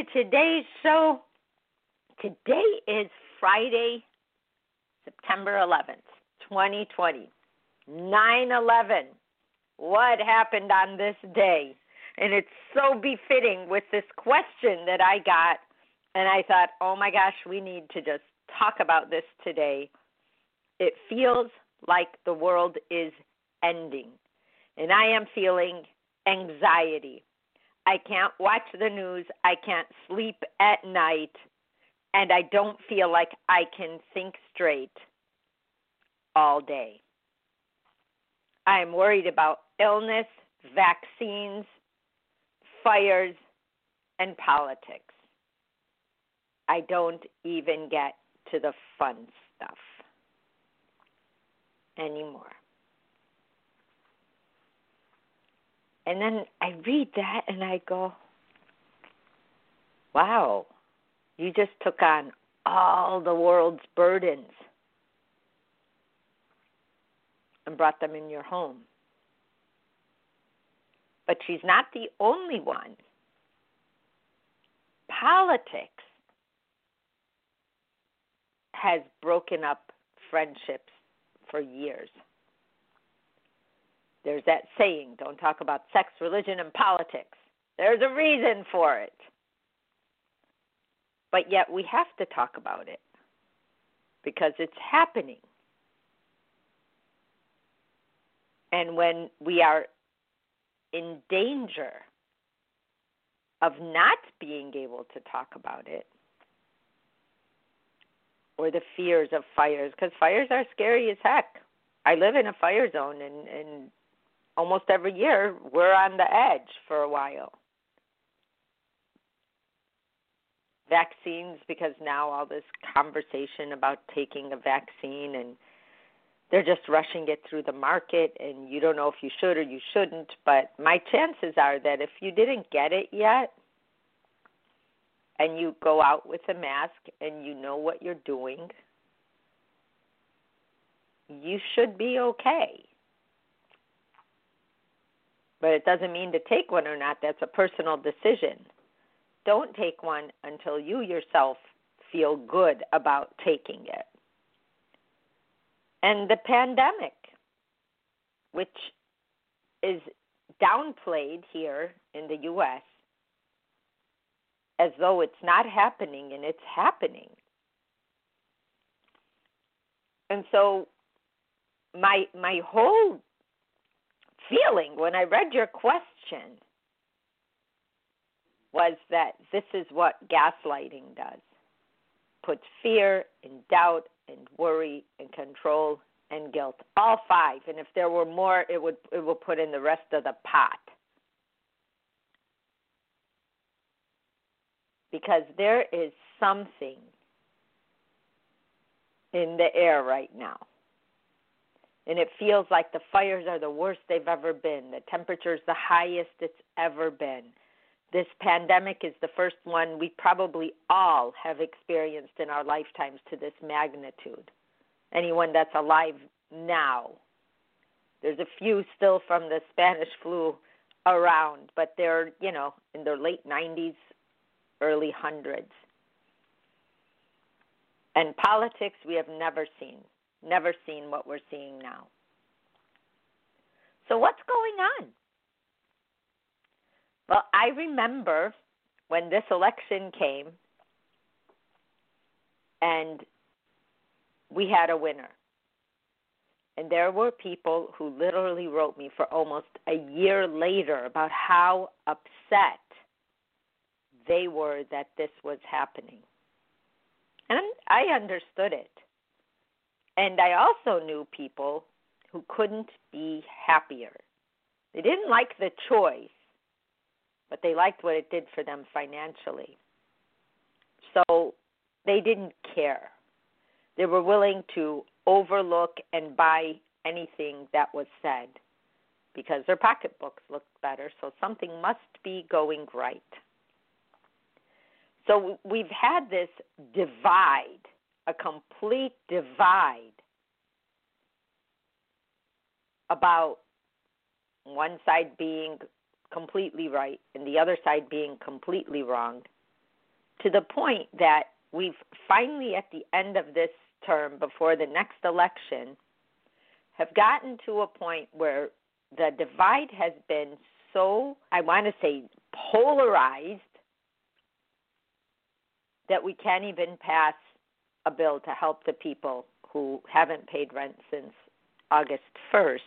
To today's show. Today is Friday, September 11th, 2020. 9 11. What happened on this day? And it's so befitting with this question that I got. And I thought, oh my gosh, we need to just talk about this today. It feels like the world is ending. And I am feeling anxiety. I can't watch the news. I can't sleep at night. And I don't feel like I can think straight all day. I am worried about illness, vaccines, fires, and politics. I don't even get to the fun stuff anymore. And then I read that and I go, wow, you just took on all the world's burdens and brought them in your home. But she's not the only one. Politics has broken up friendships for years. There's that saying don't talk about sex, religion, and politics. There's a reason for it. But yet we have to talk about it because it's happening. And when we are in danger of not being able to talk about it, or the fears of fires, because fires are scary as heck. I live in a fire zone, and, and almost every year we're on the edge for a while. Vaccines, because now all this conversation about taking a vaccine and they're just rushing it through the market and you don't know if you should or you shouldn't. But my chances are that if you didn't get it yet and you go out with a mask and you know what you're doing, you should be okay but it doesn't mean to take one or not. That's a personal decision. Don't take one until you yourself feel good about taking it. And the pandemic, which is downplayed here in the U.S. as though it's not happening, and it's happening. And so, my my whole feeling when I read your question was that this is what gaslighting does. Puts fear and doubt and worry and control and guilt all five. And if there were more it would it will put in the rest of the pot. Because there is something in the air right now and it feels like the fires are the worst they've ever been. The temperature is the highest it's ever been. This pandemic is the first one we probably all have experienced in our lifetimes to this magnitude. Anyone that's alive now. There's a few still from the Spanish flu around, but they're, you know, in their late 90s, early hundreds. And politics we have never seen never seen what we're seeing now. So, what's going on? Well, I remember when this election came and we had a winner. And there were people who literally wrote me for almost a year later about how upset they were that this was happening. And I understood it. And I also knew people who couldn't be happier. They didn't like the choice, but they liked what it did for them financially. So they didn't care. They were willing to overlook and buy anything that was said because their pocketbooks looked better, so something must be going right. So we've had this divide, a complete divide about one side being completely right and the other side being completely wrong to the point that we've finally at the end of this term before the next election have gotten to a point where the divide has been so I want to say polarized that we can't even pass a bill to help the people who haven't paid rent since August 1st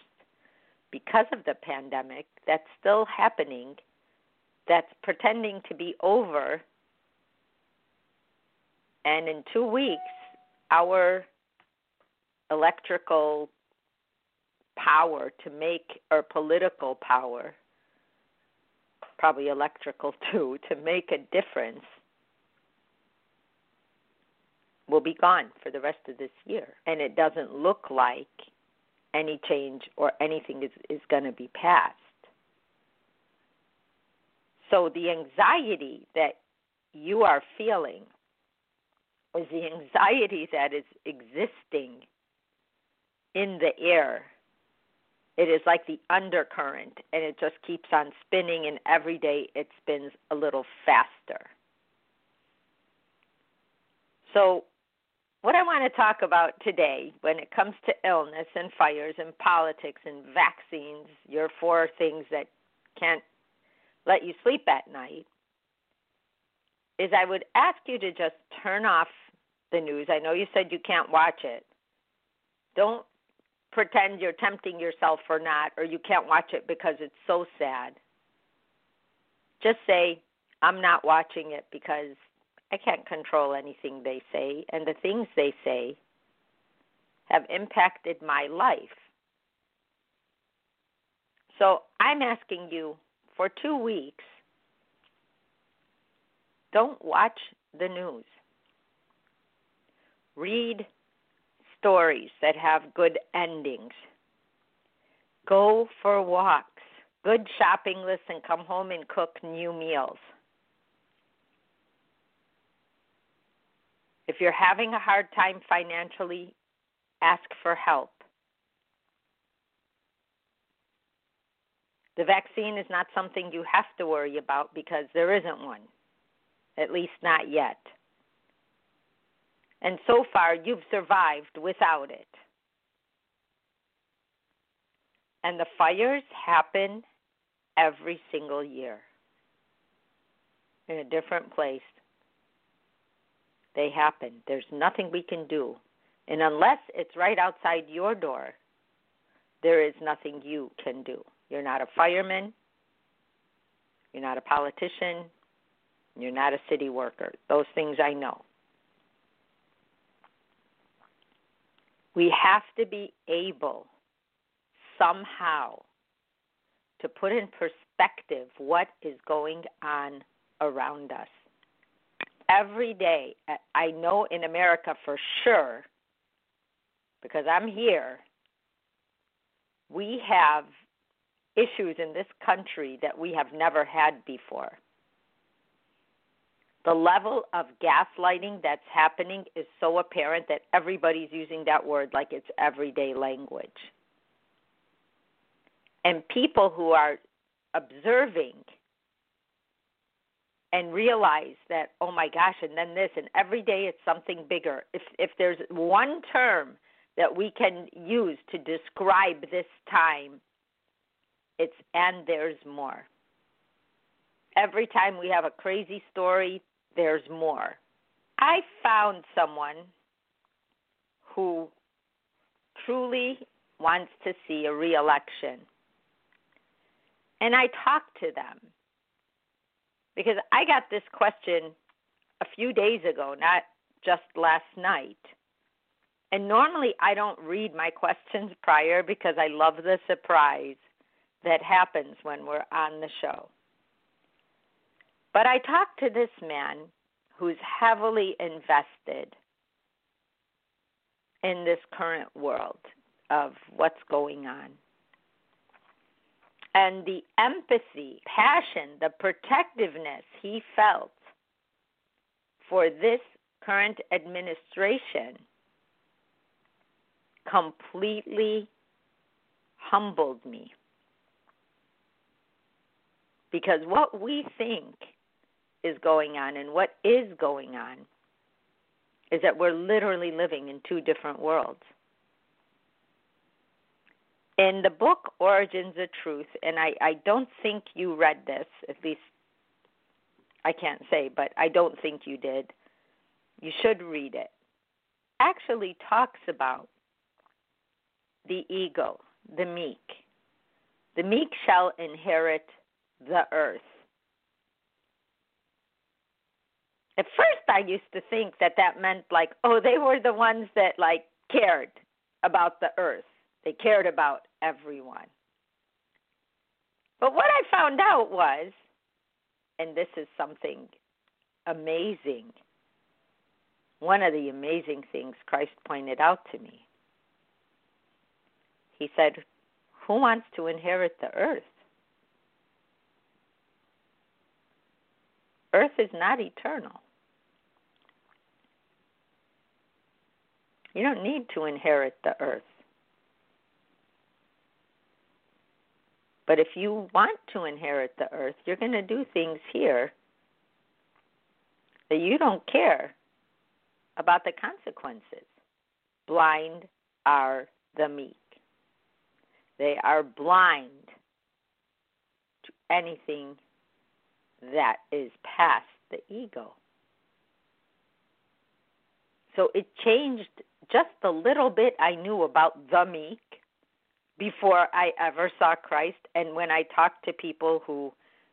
because of the pandemic that's still happening, that's pretending to be over. And in two weeks, our electrical power to make, or political power, probably electrical too, to make a difference will be gone for the rest of this year. And it doesn't look like any change or anything is, is going to be passed. So the anxiety that you are feeling is the anxiety that is existing in the air. It is like the undercurrent, and it just keeps on spinning, and every day it spins a little faster. So, what I want to talk about today when it comes to illness and fires and politics and vaccines, your four things that can't let you sleep at night, is I would ask you to just turn off the news. I know you said you can't watch it. Don't pretend you're tempting yourself or not, or you can't watch it because it's so sad. Just say, I'm not watching it because I can't control anything they say, and the things they say have impacted my life. So I'm asking you for two weeks don't watch the news. Read stories that have good endings. Go for walks, good shopping lists, and come home and cook new meals. If you're having a hard time financially, ask for help. The vaccine is not something you have to worry about because there isn't one, at least not yet. And so far, you've survived without it. And the fires happen every single year in a different place they happen. There's nothing we can do. And unless it's right outside your door, there is nothing you can do. You're not a fireman. You're not a politician. You're not a city worker. Those things I know. We have to be able somehow to put in perspective what is going on around us every day. I know in America for sure, because I'm here, we have issues in this country that we have never had before. The level of gaslighting that's happening is so apparent that everybody's using that word like it's everyday language. And people who are observing and realize that oh my gosh and then this and every day it's something bigger. If if there's one term that we can use to describe this time it's and there's more. Every time we have a crazy story there's more. I found someone who truly wants to see a reelection. And i talked to them because I got this question a few days ago, not just last night. And normally I don't read my questions prior because I love the surprise that happens when we're on the show. But I talked to this man who's heavily invested in this current world of what's going on. And the empathy, passion, the protectiveness he felt for this current administration completely humbled me. Because what we think is going on and what is going on is that we're literally living in two different worlds. In the book Origins of Truth, and I, I don't think you read this, at least I can't say, but I don't think you did. You should read it. Actually talks about the ego, the meek. The meek shall inherit the earth. At first, I used to think that that meant like, oh, they were the ones that like cared about the earth. They cared about everyone. But what I found out was, and this is something amazing, one of the amazing things Christ pointed out to me. He said, Who wants to inherit the earth? Earth is not eternal. You don't need to inherit the earth. But if you want to inherit the earth, you're going to do things here that you don't care about the consequences. Blind are the meek. They are blind to anything that is past the ego. So it changed just the little bit I knew about the meek before I ever saw Christ. And when I talk to people who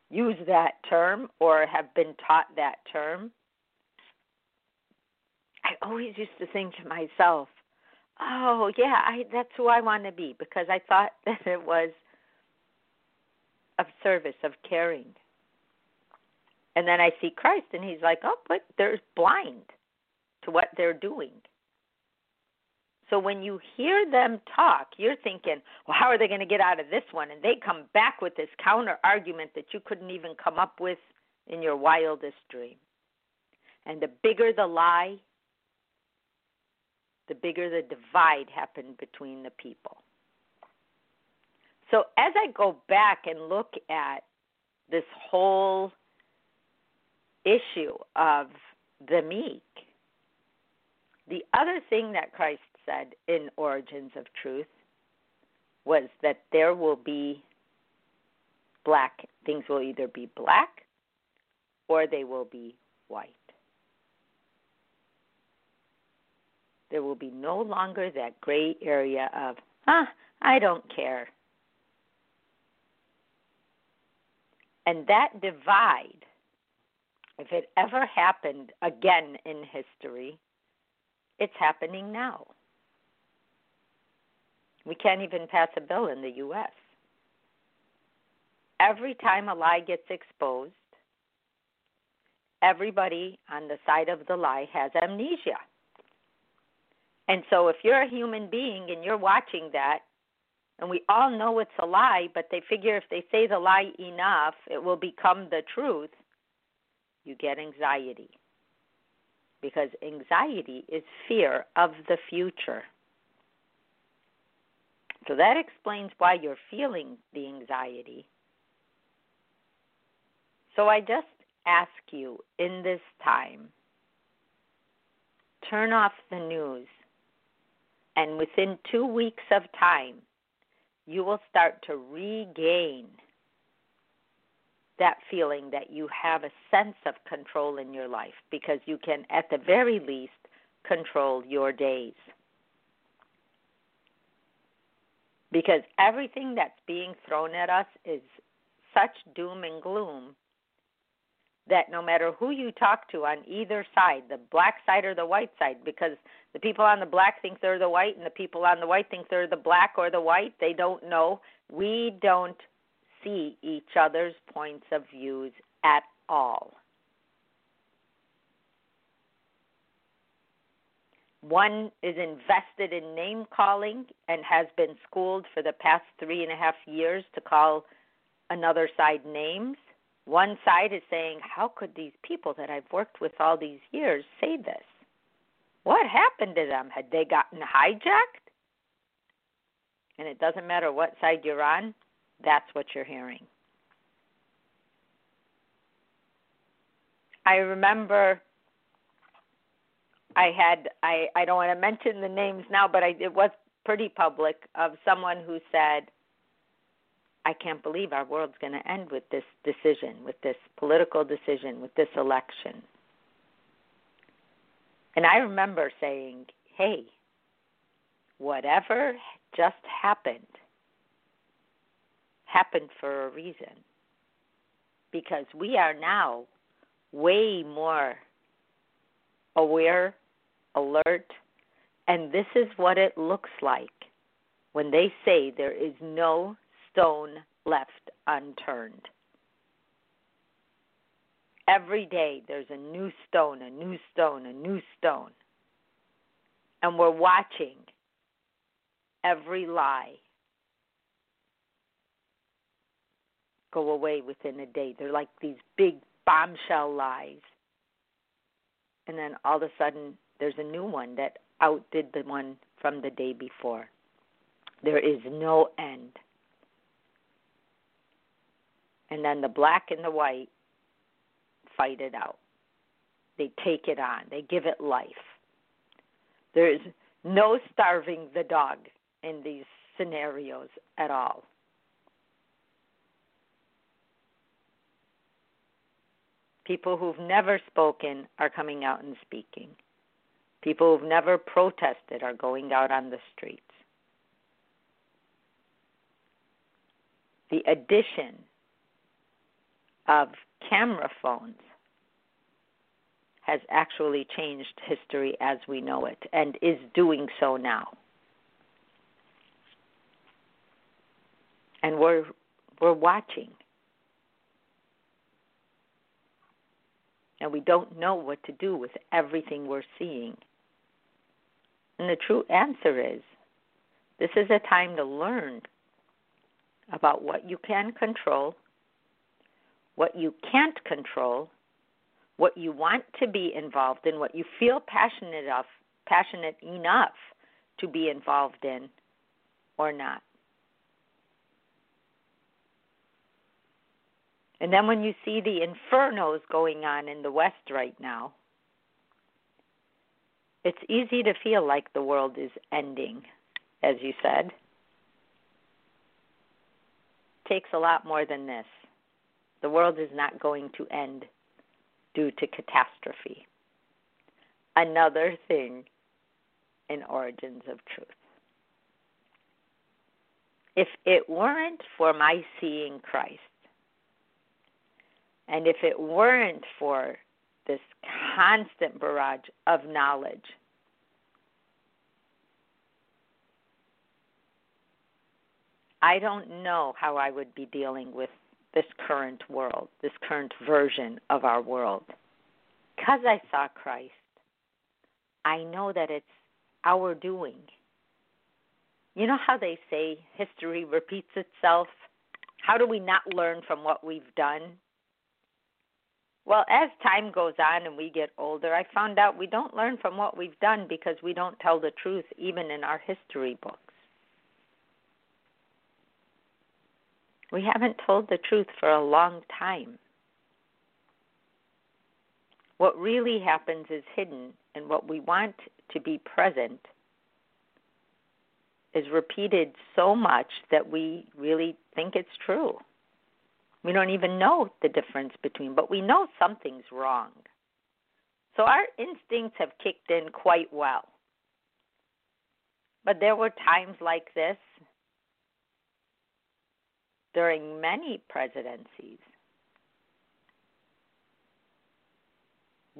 use that term or have been taught that term, I always used to think to myself, oh, yeah, I, that's who I want to be because I thought that it was of service, of caring. And then I see Christ, and He's like, oh, but they're blind to what they're doing. So when you hear them talk, you're thinking, well, how are they going to get out of this one? And they come back with this counter argument that you couldn't even come up with in your wildest dream. And the bigger the lie, the bigger the divide happened between the people. So as I go back and look at this whole issue of the meek, the other thing that Christ said in Origins of Truth was that there will be black, things will either be black or they will be white. There will be no longer that gray area of, ah, I don't care. And that divide, if it ever happened again in history, it's happening now. We can't even pass a bill in the U.S. Every time a lie gets exposed, everybody on the side of the lie has amnesia. And so if you're a human being and you're watching that, and we all know it's a lie, but they figure if they say the lie enough, it will become the truth, you get anxiety. Because anxiety is fear of the future. So that explains why you're feeling the anxiety. So I just ask you in this time turn off the news, and within two weeks of time, you will start to regain that feeling that you have a sense of control in your life because you can, at the very least, control your days. Because everything that's being thrown at us is such doom and gloom that no matter who you talk to on either side, the black side or the white side, because the people on the black think they're the white and the people on the white think they're the black or the white, they don't know. We don't see each other's points of views at all. One is invested in name calling and has been schooled for the past three and a half years to call another side names. One side is saying, How could these people that I've worked with all these years say this? What happened to them? Had they gotten hijacked? And it doesn't matter what side you're on, that's what you're hearing. I remember I had I I don't want to mention the names now, but I it was pretty public of someone who said I can't believe our world's going to end with this decision, with this political decision, with this election. And I remember saying, "Hey, whatever just happened happened for a reason. Because we are now way more aware, alert, and this is what it looks like when they say there is no stone left unturned. Every day there's a new stone, a new stone, a new stone. And we're watching every lie go away within a day. They're like these big bombshell lies. And then all of a sudden, there's a new one that outdid the one from the day before. There is no end. And then the black and the white fight it out. They take it on, they give it life. There is no starving the dog in these scenarios at all. People who've never spoken are coming out and speaking. People who've never protested are going out on the streets. The addition of camera phones has actually changed history as we know it and is doing so now. And we're we're watching. and we don't know what to do with everything we're seeing. And the true answer is this is a time to learn about what you can control, what you can't control, what you want to be involved in, what you feel passionate enough, passionate enough to be involved in or not. And then when you see the infernos going on in the West right now, it's easy to feel like the world is ending, as you said. Takes a lot more than this. The world is not going to end due to catastrophe. Another thing in Origins of Truth. If it weren't for my seeing Christ, and if it weren't for this constant barrage of knowledge, I don't know how I would be dealing with this current world, this current version of our world. Because I saw Christ, I know that it's our doing. You know how they say history repeats itself? How do we not learn from what we've done? Well, as time goes on and we get older, I found out we don't learn from what we've done because we don't tell the truth even in our history books. We haven't told the truth for a long time. What really happens is hidden, and what we want to be present is repeated so much that we really think it's true. We don't even know the difference between, but we know something's wrong. So our instincts have kicked in quite well. But there were times like this during many presidencies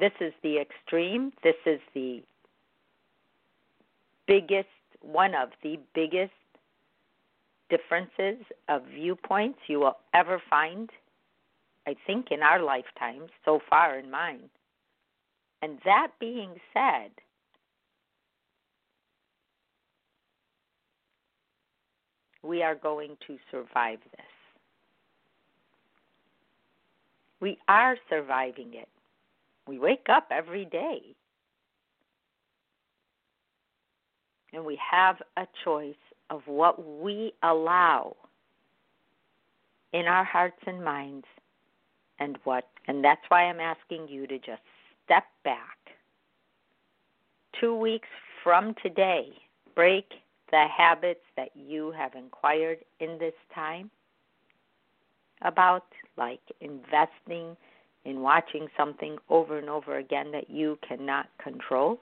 This is the extreme. This is the biggest, one of the biggest differences of viewpoints you will ever find, I think, in our lifetimes, so far in mine. And that being said, we are going to survive this. We are surviving it. We wake up every day. And we have a choice of what we allow in our hearts and minds and what. And that's why I'm asking you to just step back. Two weeks from today, break the habits that you have inquired in this time about, like investing in watching something over and over again that you cannot control,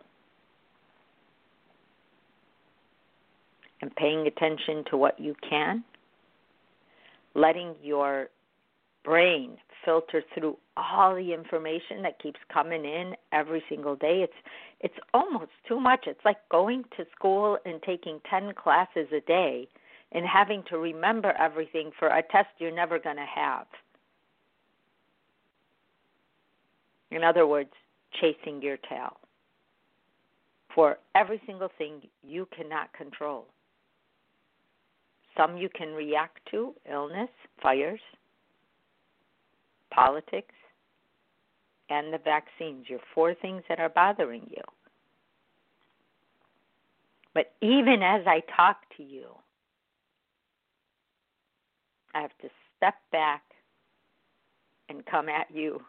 and paying attention to what you can, letting your brain filter through all the information that keeps coming in every single day. It's it's almost too much. It's like going to school and taking 10 classes a day and having to remember everything for a test you're never going to have. In other words chasing your tail for every single thing you cannot control some you can react to illness fires politics, and the vaccines. Your four things that are bothering you. But even as I talk to you, I have to step back and come at you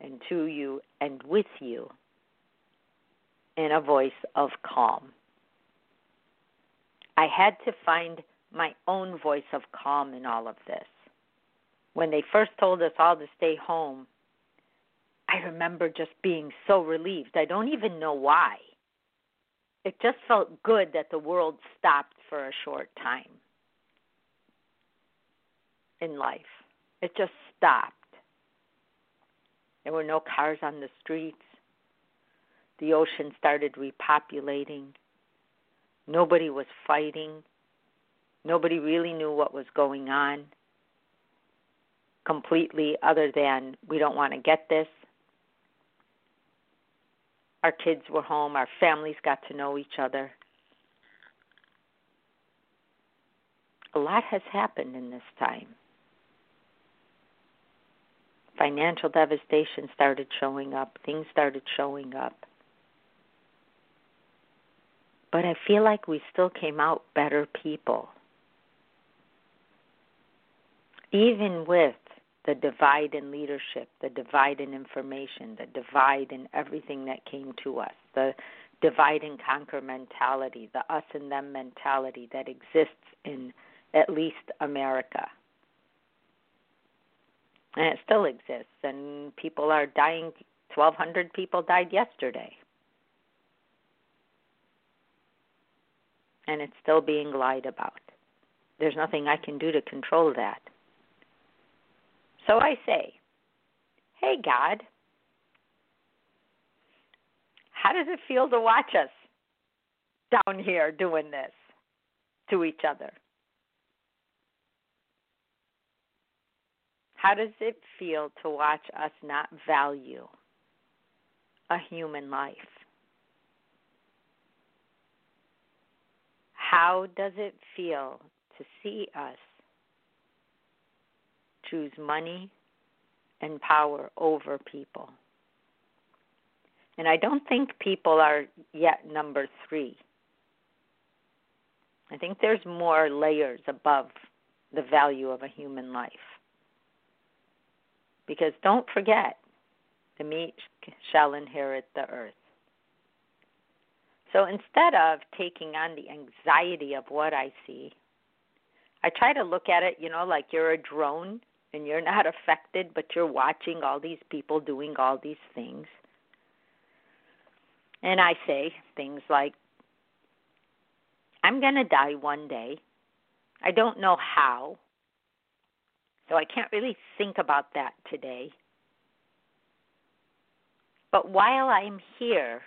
and to you and with you in a voice of calm. I had to find my own voice of calm in all of this when they first told us all to stay home, I remember just being so relieved. I don't even know why. It just felt good that the world stopped for a short time in life. It just stopped. There were no cars on the streets. The ocean started repopulating. Nobody was fighting. Nobody really knew what was going on completely other than we don't want to get this. Our kids were home, our families got to know each other. A lot has happened in this time. Financial devastation started showing up, things started showing up. But I feel like we still came out better people. Even with the divide in leadership, the divide in information, the divide in everything that came to us, the divide and conquer mentality, the us and them mentality that exists in at least America. And it still exists, and people are dying. 1,200 people died yesterday. And it's still being lied about. There's nothing I can do to control that. So I say, Hey, God, how does it feel to watch us down here doing this to each other? How does it feel to watch us not value a human life? How does it feel to see us choose money and power over people. And I don't think people are yet number three. I think there's more layers above the value of a human life. Because don't forget, the meek shall inherit the earth. So instead of taking on the anxiety of what I see, I try to look at it, you know, like you're a drone and you're not affected, but you're watching all these people doing all these things. And I say things like, I'm going to die one day. I don't know how. So I can't really think about that today. But while I'm here,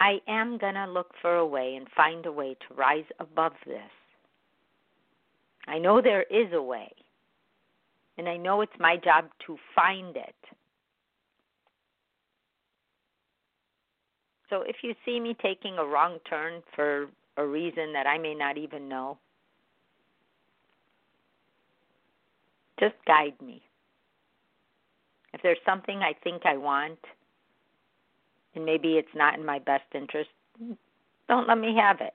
I am going to look for a way and find a way to rise above this. I know there is a way, and I know it's my job to find it. So if you see me taking a wrong turn for a reason that I may not even know, just guide me. If there's something I think I want, and maybe it's not in my best interest, don't let me have it.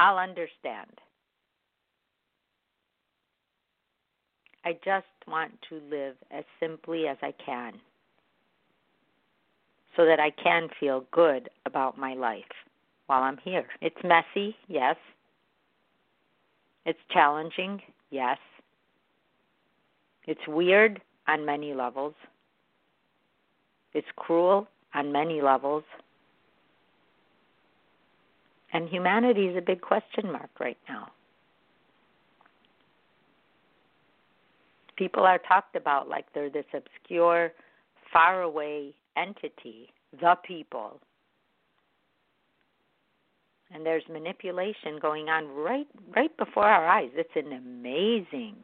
I'll understand. I just want to live as simply as I can so that I can feel good about my life while I'm here. It's messy, yes. It's challenging, yes. It's weird on many levels. It's cruel on many levels. And humanity is a big question mark right now. People are talked about like they're this obscure, faraway entity, the people. And there's manipulation going on right right before our eyes. It's an amazing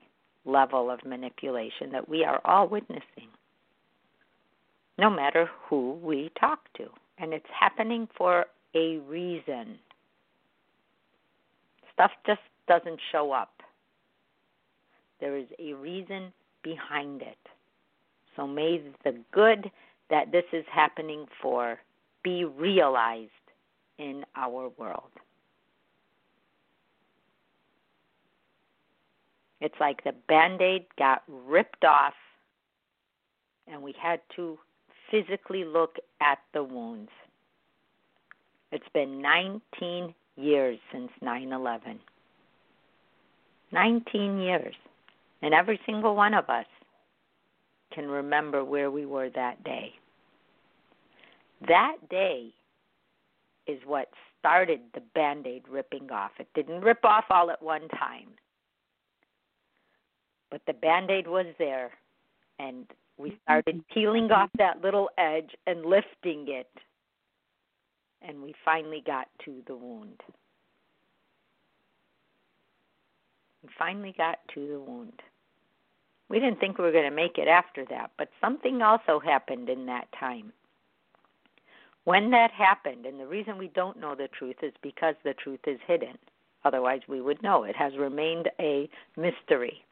level of manipulation that we are all witnessing. No matter who we talk to. And it's happening for a reason. Stuff just doesn't show up. There is a reason behind it. So may the good that this is happening for be realized in our world. It's like the band aid got ripped off, and we had to physically look at the wounds. It's been 19 years since 9 11. 19 years. And every single one of us can remember where we were that day. That day is what started the band aid ripping off. It didn't rip off all at one time, but the band aid was there, and we started peeling off that little edge and lifting it, and we finally got to the wound. We finally got to the wound. We didn't think we were going to make it after that, but something also happened in that time. When that happened, and the reason we don't know the truth is because the truth is hidden. Otherwise, we would know. It has remained a mystery.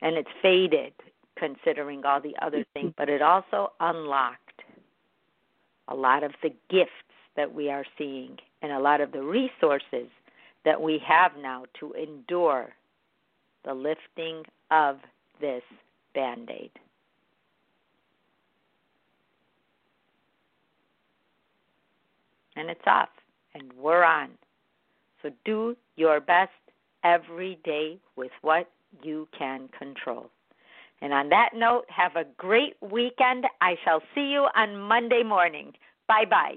And it's faded considering all the other things, but it also unlocked a lot of the gifts that we are seeing and a lot of the resources that we have now to endure the lifting of this band aid. And it's off, and we're on. So do your best every day with what you can control. And on that note, have a great weekend. I shall see you on Monday morning. Bye bye.